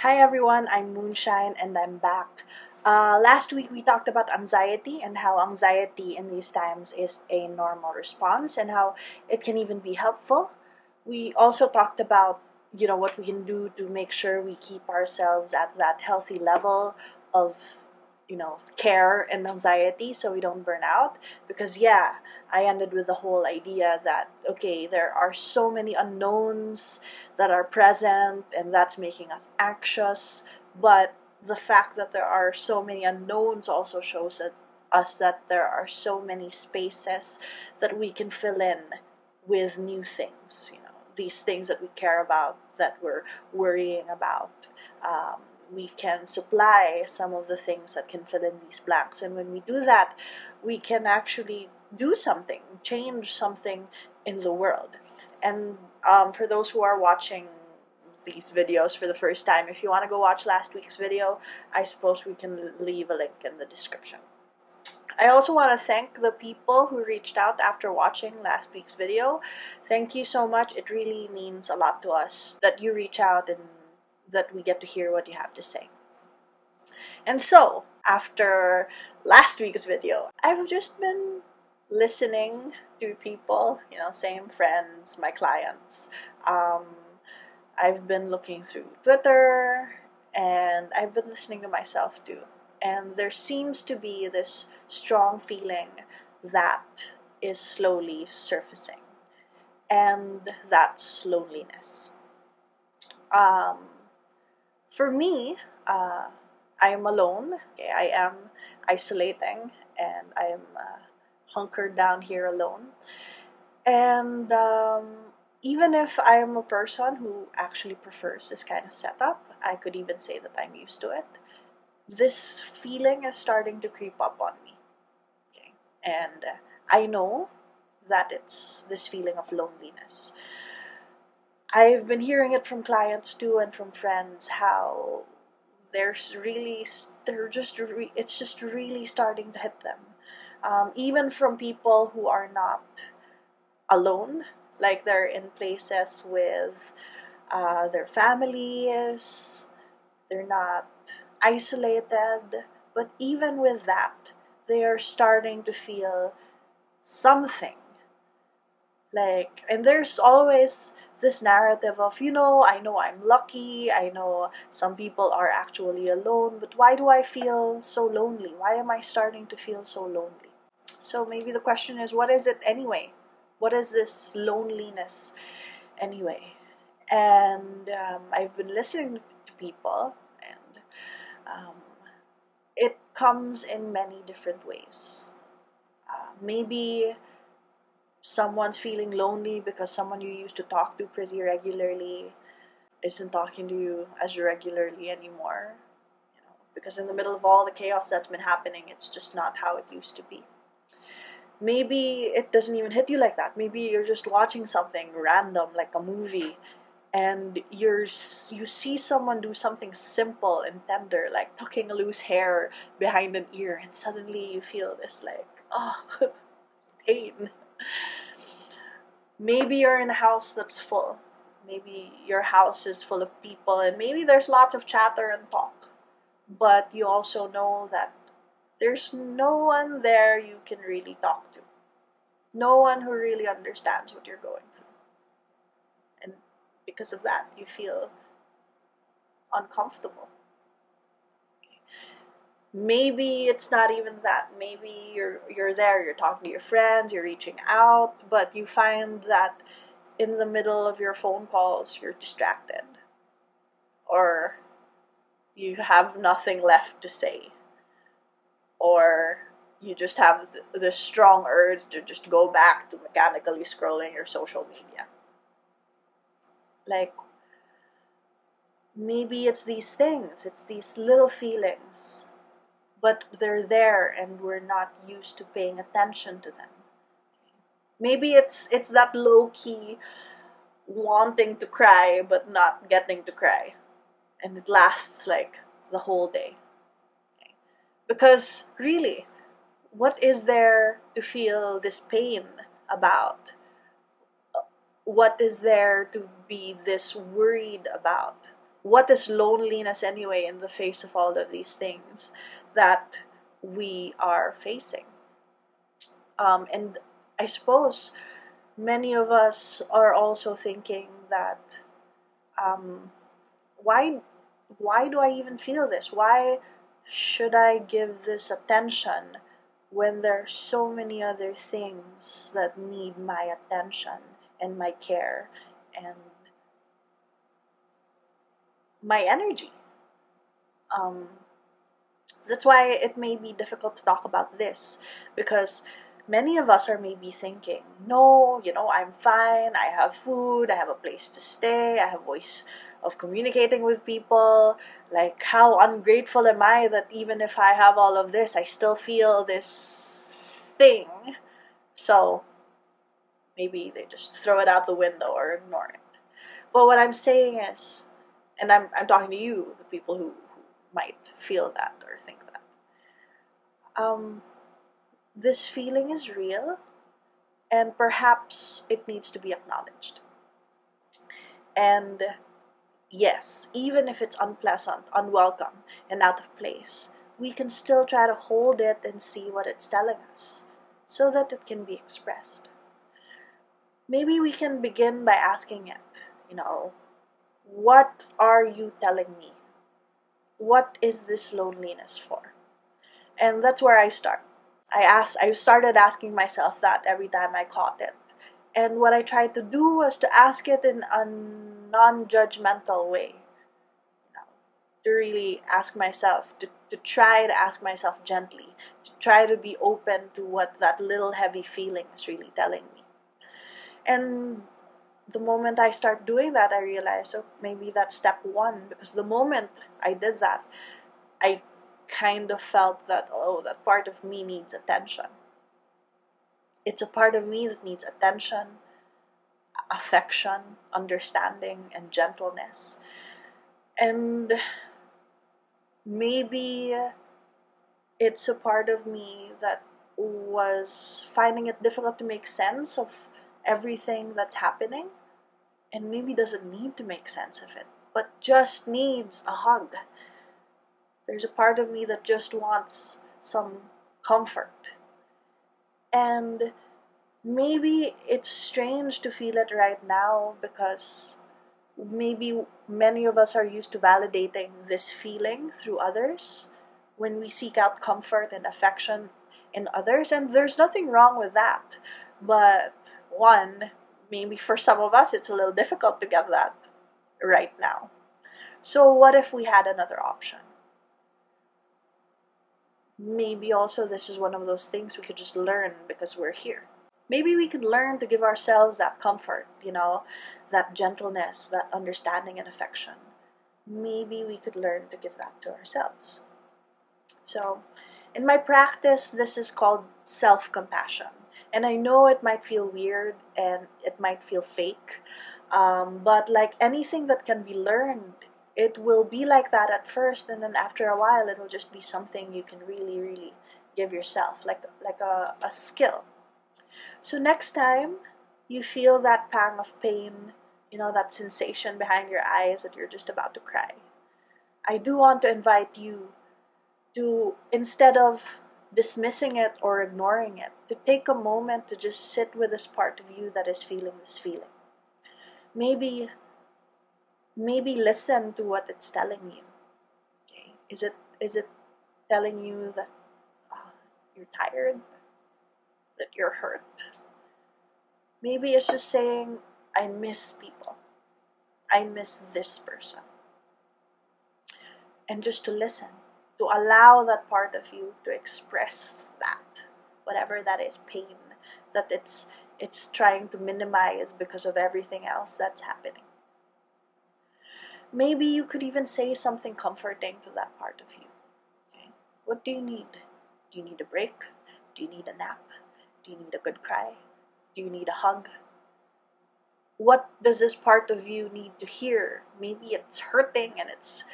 Hi everyone, I'm Moonshine and I'm back. Uh, last week we talked about anxiety and how anxiety in these times is a normal response and how it can even be helpful. We also talked about you know what we can do to make sure we keep ourselves at that healthy level of you know care and anxiety so we don't burn out. Because yeah i ended with the whole idea that okay there are so many unknowns that are present and that's making us anxious. But the fact that there are so many unknowns also shows that, us that there are so many spaces that we can fill in with new things you know these things that we care about that we're worrying about um, we can supply some of the things that can fill in these blanks. And when we do that, we can actually do something, change something in the world. And um, for those who are watching these videos for the first time, if you want to go watch last week's video, I suppose we can leave a link in the description. I also want to thank the people who reached out after watching last week's video. Thank you so much. It really means a lot to us that you reach out and that we get to hear what you have to say. And so, after last week's video, I've just been listening to people, you know, same friends, my clients. Um, I've been looking through Twitter and I've been listening to myself too. And there seems to be this strong feeling that is slowly surfacing, and that's loneliness. Um, for me, uh, I am alone. Okay, I am isolating, and I am uh, hunkered down here alone. And um, even if I am a person who actually prefers this kind of setup, I could even say that I'm used to it. This feeling is starting to creep up on me. Okay, and I know that it's this feeling of loneliness. I've been hearing it from clients too and from friends how there's really they're just re- it's just really starting to hit them. Um, even from people who are not alone like they're in places with uh, their families they're not isolated but even with that they are starting to feel something. Like and there's always this narrative of, you know, I know I'm lucky, I know some people are actually alone, but why do I feel so lonely? Why am I starting to feel so lonely? So maybe the question is, what is it anyway? What is this loneliness anyway? And um, I've been listening to people, and um, it comes in many different ways. Uh, maybe someone's feeling lonely because someone you used to talk to pretty regularly isn't talking to you as regularly anymore. You know, because in the middle of all the chaos that's been happening, it's just not how it used to be. Maybe it doesn't even hit you like that. Maybe you're just watching something random, like a movie, and you're you see someone do something simple and tender, like tucking a loose hair behind an ear, and suddenly you feel this like oh pain maybe you're in a house that's full. Maybe your house is full of people, and maybe there's lots of chatter and talk. But you also know that there's no one there you can really talk to. No one who really understands what you're going through. And because of that, you feel uncomfortable maybe it's not even that. Maybe you're you're there you're talking to your friends you're reaching out but you find that in the middle of your phone calls you're distracted. Or you have nothing left to say. Or you just have this strong urge to just go back to mechanically scrolling your social media. Like maybe it's these things it's these little feelings but they're there and we're not used to paying attention to them. Maybe it's it's that low key wanting to cry but not getting to cry. And it lasts like the whole day. Because really, what is there to feel this pain about? What is there to be this worried about? what is loneliness anyway in the face of all of these things that we are facing? Um, and I suppose many of us are also thinking that um, why why do I even feel this? Why should I give this attention when there are so many other things that need my attention and my care and my energy? Um, that's why it may be difficult to talk about this because many of us are maybe thinking, no, you know, I'm fine, I have food, I have a place to stay, I have voice of communicating with people. Like, how ungrateful am I that even if I have all of this, I still feel this thing. So, maybe they just throw it out the window or ignore it. But what I'm saying is, and I'm, I'm talking to you, the people who, might feel that or think that. Um, this feeling is real and perhaps it needs to be acknowledged. And yes, even if it's unpleasant, unwelcome, and out of place, we can still try to hold it and see what it's telling us so that it can be expressed. Maybe we can begin by asking it, you know, what are you telling me? What is this loneliness for? And that's where I start. I asked I started asking myself that every time I caught it. And what I tried to do was to ask it in a non-judgmental way. You know, to really ask myself, to, to try to ask myself gently, to try to be open to what that little heavy feeling is really telling me. And the moment I start doing that, I realize, oh, maybe that's step one. Because the moment I did that, I kind of felt that, oh, that part of me needs attention. It's a part of me that needs attention, affection, understanding, and gentleness. And maybe it's a part of me that was finding it difficult to make sense of everything that's happening and maybe doesn't need to make sense of it, but just needs a hug there's a part of me that just wants some comfort. And maybe it's strange to feel it right now because maybe many of us are used to validating this feeling through others when we seek out comfort and affection in others. And there's nothing wrong with that. But one, maybe for some of us, it's a little difficult to get that right now. So, what if we had another option? maybe also this is one of those things we could just learn because we're here. Maybe we could learn to give ourselves that comfort, you know, that gentleness, that understanding and affection. Maybe we could learn to give that to ourselves. So, in my practice, this is called self compassion. And I know it might feel weird and it might feel fake, um, but like anything that can be learned, it will be like that at first and then after a while it'll just be something you can really really give yourself like like a, a skill. So next time you feel that pang of pain you know that sensation behind your eyes that you're just about to cry i do want to invite you to instead of dismissing it or ignoring it to take a moment to just sit with this part of you that is feeling this feeling maybe maybe listen to what it's telling you. Okay, is it is it telling you that uh, you're tired, that you're hurt? Maybe it's just saying, "I miss people. I miss this person," and just to listen, to allow that part of you to express that, whatever that is, pain that it's it's trying to minimize because of everything else that's happening. Maybe you could even say something comforting to that part of you. Okay? What do you need? Do you need a break? Do you need a nap? Do you need a good cry? Do you need a hug? What does this part of you need to hear? Maybe it's hurting and it's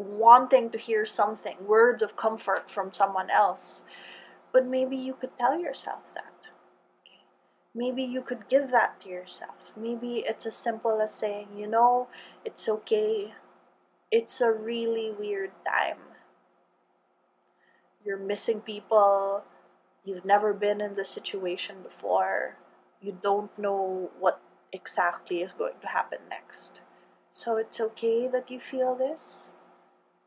wanting to hear something, words of comfort from someone else. But maybe you could tell yourself that. Maybe you could give that to yourself. Maybe it's as simple as saying, you know, it's okay. it's a really weird time. You're missing people. You've never been in this situation before. You don't know what exactly is going to happen next. So it's okay that you feel this.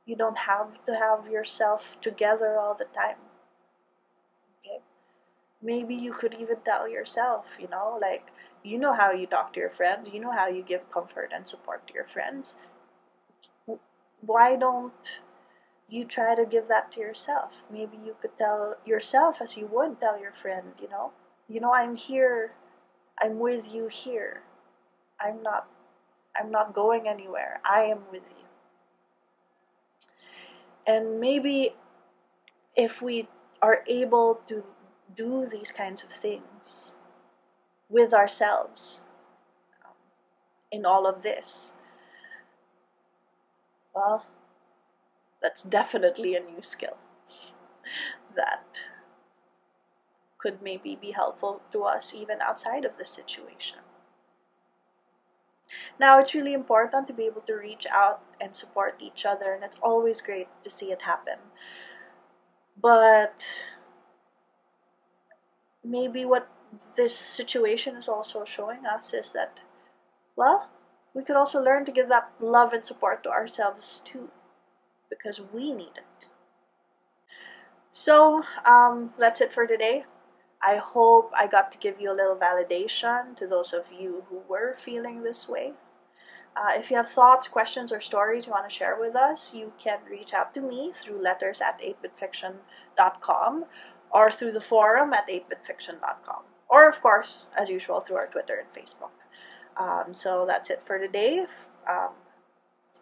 You don't have to have yourself together all the time. Okay? Maybe you could even tell yourself, you know, like, you know how you talk to your friends, you know how you give comfort and support to your friends. Why don't you try to give that to yourself? Maybe you could tell yourself as you would tell your friend, you know, you know, I'm here, I'm with you here. I'm not I'm not going anywhere. I am with you. And maybe if we are able to do these kinds of things with ourselves um, in all of this, well, that's definitely a new skill that could maybe be helpful to us even outside of the situation. Now, it's really important to be able to reach out and support each other, and it's always great to see it happen. But maybe what this situation is also showing us is that, well, we could also learn to give that love and support to ourselves too, because we need it. So, um, that's it for today. I hope I got to give you a little validation to those of you who were feeling this way. Uh, if you have thoughts, questions, or stories you want to share with us, you can reach out to me through letters at 8bitfiction.com or through the forum at 8bitfiction.com. Or, of course, as usual, through our Twitter and Facebook. Um, so that's it for today. Um,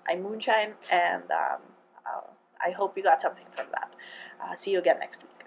I'm Moonshine, and um, uh, I hope you got something from that. Uh, see you again next week.